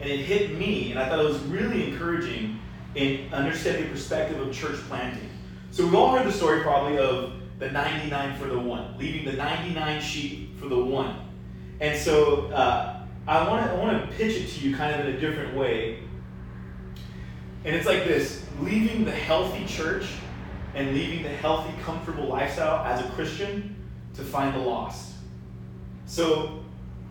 and it hit me, and I thought it was really encouraging in understanding the perspective of church planting. So we've all heard the story probably of the 99 for the one, leaving the 99 sheep for the one. And so uh, I want to I want to pitch it to you kind of in a different way. And it's like this: leaving the healthy church and leaving the healthy, comfortable lifestyle as a Christian to find the lost. So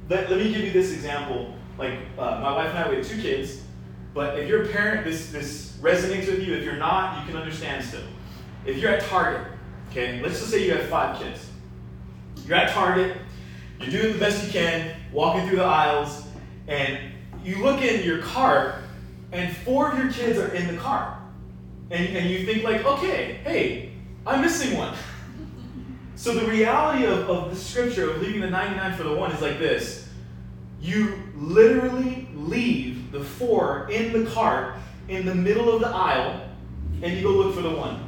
let, let me give you this example. Like uh, my wife and I, we have two kids, but if you're a parent, this this resonates with you. If you're not, you can understand still. If you're at Target, okay, let's just say you have five kids. You're at Target, you're doing the best you can, walking through the aisles, and you look in your cart, and four of your kids are in the cart. And, and you think like, okay, hey, I'm missing one. So the reality of, of the scripture of leaving the 99 for the one is like this. You literally leave the four in the cart in the middle of the aisle and you go look for the one.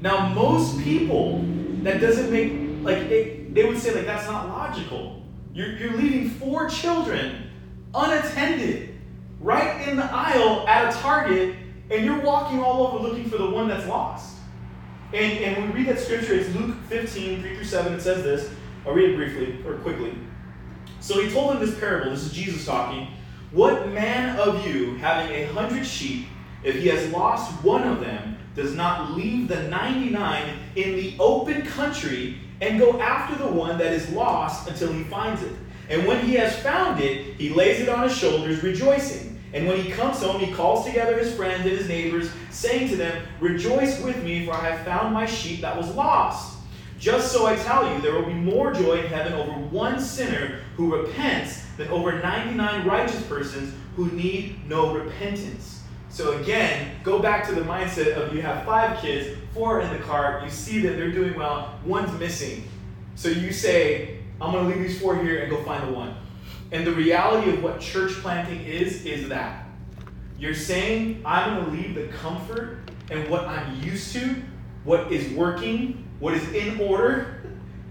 Now, most people, that doesn't make, like, it, they would say, like, that's not logical. You're, you're leaving four children unattended right in the aisle at a Target, and you're walking all over looking for the one that's lost. And, and when we read that scripture, it's Luke 15, 3 through 7, it says this. I'll read it briefly, or quickly. So he told them this parable. This is Jesus talking. What man of you, having a hundred sheep, if he has lost one of them, does not leave the 99 in the open country and go after the one that is lost until he finds it? And when he has found it, he lays it on his shoulders, rejoicing. And when he comes home, he calls together his friends and his neighbors, saying to them, Rejoice with me, for I have found my sheep that was lost. Just so I tell you, there will be more joy in heaven over one sinner who repents than over 99 righteous persons who need no repentance. So again, go back to the mindset of you have five kids, four in the car, you see that they're doing well, one's missing. So you say, I'm going to leave these four here and go find the one. And the reality of what church planting is, is that. You're saying, I'm going to leave the comfort and what I'm used to, what is working, what is in order.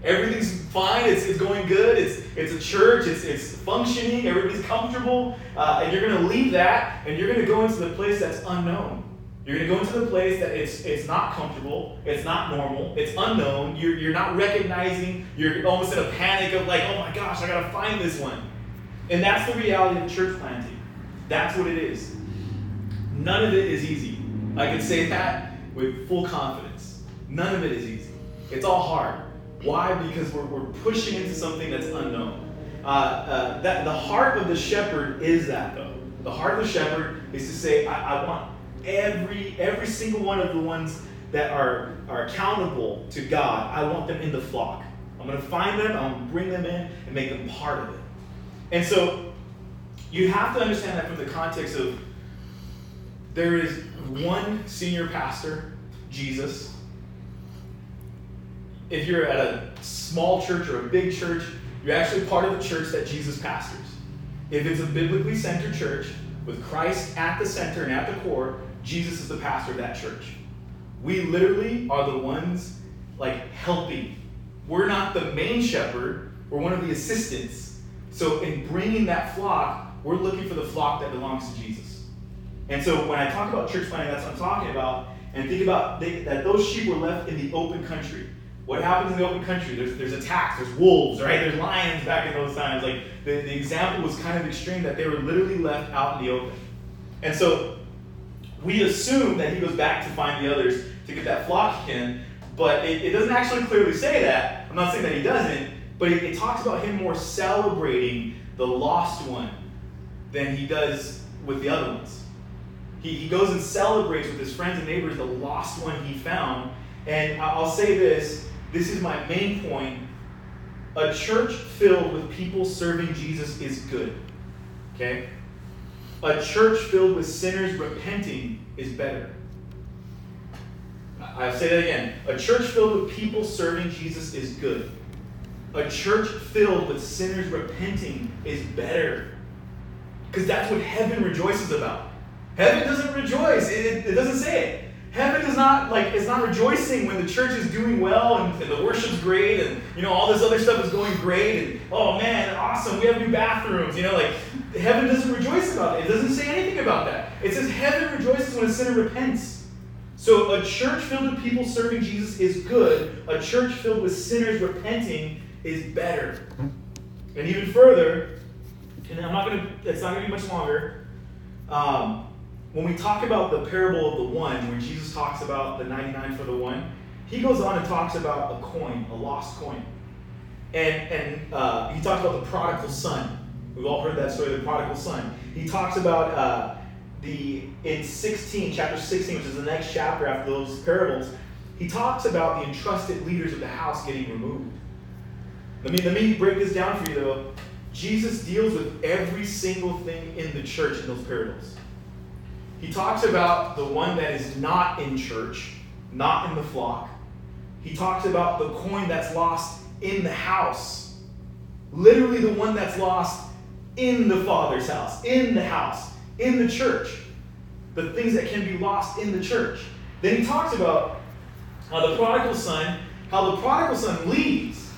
Everything's fine, it's, it's going good, it's, it's a church, it's, it's functioning, everybody's comfortable. Uh, and you're going to leave that and you're going to go into the place that's unknown. You're going to go into the place that it's, it's not comfortable, it's not normal, it's unknown. You're, you're not recognizing, you're almost in a panic of like, oh my gosh, I got to find this one. And that's the reality of church planting. That's what it is. None of it is easy. I can say that with full confidence. None of it is easy. It's all hard. Why? Because we're, we're pushing into something that's unknown. Uh, uh, that the heart of the shepherd is that though. The heart of the shepherd is to say, I, I want every every single one of the ones that are are accountable to God. I want them in the flock. I'm going to find them. I'm going to bring them in and make them part of it. And so you have to understand that from the context of there is one senior pastor, Jesus. If you're at a small church or a big church, you're actually part of the church that Jesus pastors. If it's a biblically centered church with Christ at the center and at the core, Jesus is the pastor of that church. We literally are the ones like helping. We're not the main shepherd, we're one of the assistants. So in bringing that flock, we're looking for the flock that belongs to Jesus. And so when I talk about church planting, that's what I'm talking about. And think about they, that those sheep were left in the open country. What happens in the open country? There's, there's attacks, there's wolves, right? There's lions back in those times. Like the, the example was kind of extreme that they were literally left out in the open. And so we assume that he goes back to find the others to get that flock again, but it, it doesn't actually clearly say that. I'm not saying that he doesn't, but it, it talks about him more celebrating the lost one than he does with the other ones. He, he goes and celebrates with his friends and neighbors the lost one he found. And I'll say this this is my main point. A church filled with people serving Jesus is good. Okay? A church filled with sinners repenting is better. I'll say that again. A church filled with people serving Jesus is good. A church filled with sinners repenting is better. Because that's what heaven rejoices about. Heaven doesn't rejoice, it, it doesn't say it. Heaven is not like it's not rejoicing when the church is doing well and, and, the worship's great and you know all this other stuff is going great and oh man, awesome, we have new bathrooms. You know, like heaven doesn't rejoice about it. It doesn't say anything about that. It says heaven rejoices when a sinner repents. So a church filled with people serving Jesus is good. A church filled with sinners repenting is better. And even further, and I'm not gonna it's not gonna be much longer. Um, when we talk about the parable of the one, when Jesus talks about the 99 for the one, he goes on and talks about a coin, a lost coin. And, and uh, he talks about the prodigal son. We've all heard that story, the prodigal son. He talks about uh, the, in 16, chapter 16, which is the next chapter after those parables, he talks about the entrusted leaders of the house getting removed. Let me, let me break this down for you, though. Jesus deals with every single thing in the church in those parables. He talks about the one that is not in church, not in the flock. He talks about the coin that's lost in the house. Literally, the one that's lost in the Father's house, in the house, in the church. The things that can be lost in the church. Then he talks about how the prodigal son, how the prodigal son leaves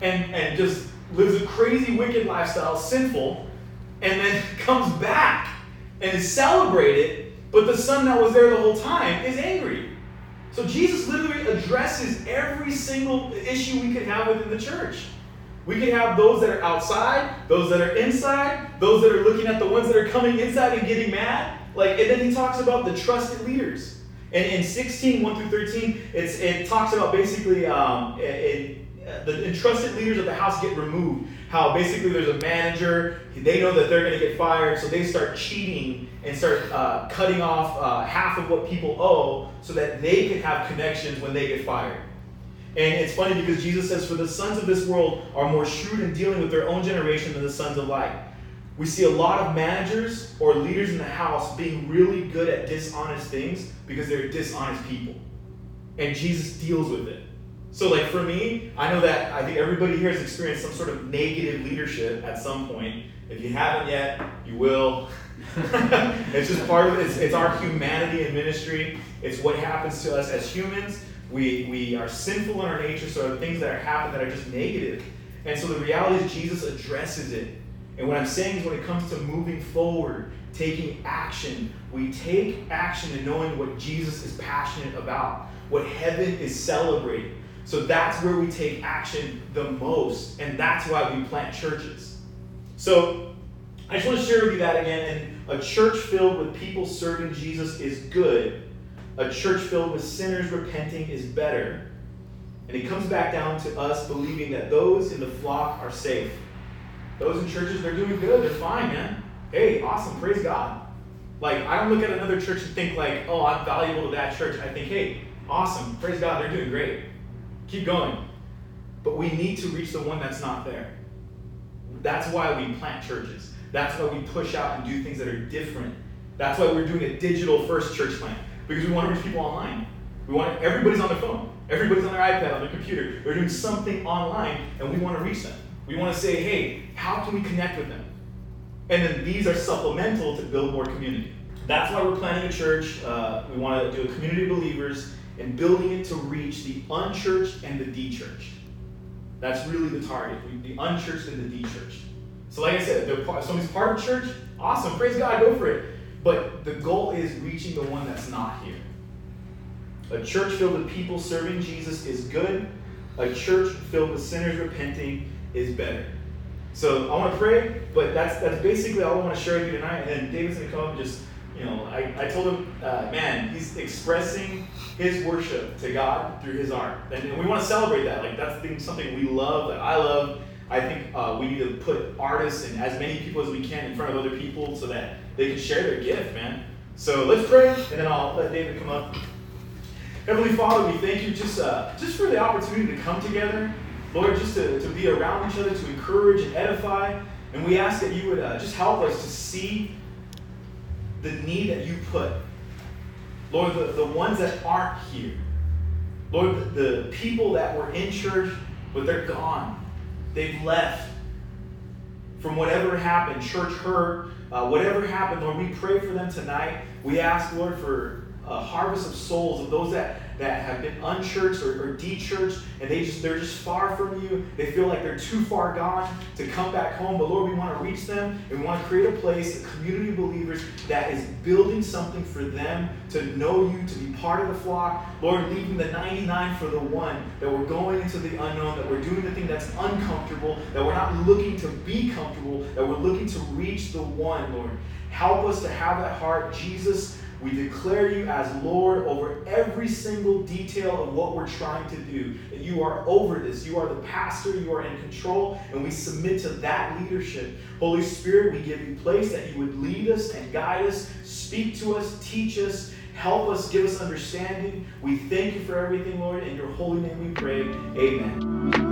and, and just lives a crazy, wicked lifestyle, sinful, and then comes back and is celebrated, but the son that was there the whole time is angry. So Jesus literally addresses every single issue we could have within the church. We can have those that are outside, those that are inside, those that are looking at the ones that are coming inside and getting mad. Like, and then he talks about the trusted leaders. And in 16, 1 through 13, it's, it talks about basically um, it, it, the entrusted leaders of the house get removed how basically there's a manager, they know that they're going to get fired, so they start cheating and start uh, cutting off uh, half of what people owe so that they can have connections when they get fired. And it's funny because Jesus says, For the sons of this world are more shrewd in dealing with their own generation than the sons of light. We see a lot of managers or leaders in the house being really good at dishonest things because they're dishonest people. And Jesus deals with it. So, like for me, I know that I think everybody here has experienced some sort of negative leadership at some point. If you haven't yet, you will. it's just part of it. It's, it's our humanity in ministry. It's what happens to us as humans. We, we are sinful in our nature, so things that are happen that are just negative. And so the reality is Jesus addresses it. And what I'm saying is when it comes to moving forward, taking action, we take action in knowing what Jesus is passionate about, what heaven is celebrating. So that's where we take action the most, and that's why we plant churches. So I just want to share with you that again. And a church filled with people serving Jesus is good. A church filled with sinners repenting is better. And it comes back down to us believing that those in the flock are safe. Those in churches, they're doing good. They're fine, man. Hey, awesome. Praise God. Like, I don't look at another church and think, like, oh, I'm valuable to that church. I think, hey, awesome. Praise God. They're doing great. Keep going. But we need to reach the one that's not there. That's why we plant churches. That's why we push out and do things that are different. That's why we're doing a digital first church plant. Because we want to reach people online. We want everybody's on their phone. Everybody's on their iPad, on their computer. They're doing something online, and we want to reach them. We want to say, hey, how can we connect with them? And then these are supplemental to build more community. That's why we're planning a church. Uh, we want to do a community of believers and building it to reach the unchurched and the dechurched. That's really the target, the unchurched and the dechurched. So, like I said, if somebody's part of church, awesome, praise God, go for it. But the goal is reaching the one that's not here. A church filled with people serving Jesus is good. A church filled with sinners repenting is better. So I want to pray, but that's that's basically all I want to share with you tonight. And then David's to come up and just you know, I, I told him, uh, man, he's expressing his worship to God through his art. And, and we want to celebrate that. Like, that's something we love, that I love. I think uh, we need to put artists and as many people as we can in front of other people so that they can share their gift, man. So let's pray, and then I'll let David come up. Heavenly Father, we thank you just, uh, just for the opportunity to come together. Lord, just to, to be around each other, to encourage and edify. And we ask that you would uh, just help us to see the need that you put. Lord, the, the ones that aren't here. Lord, the, the people that were in church, but they're gone. They've left. From whatever happened, church hurt, uh, whatever happened, Lord, we pray for them tonight. We ask, Lord, for a harvest of souls of those that that have been unchurched or, or de-churched and they just they're just far from you. They feel like they're too far gone to come back home. But lord we want to reach them. And we want to create a place a community of believers that is building something for them to know you to be part of the flock. Lord leaving the 99 for the one that we're going into the unknown that we're doing the thing that's uncomfortable that we're not looking to be comfortable that we're looking to reach the one lord. Help us to have that heart. Jesus we declare you as Lord over every single detail of what we're trying to do. That you are over this. You are the pastor. You are in control. And we submit to that leadership. Holy Spirit, we give you place that you would lead us and guide us, speak to us, teach us, help us, give us understanding. We thank you for everything, Lord. In your holy name we pray. Amen.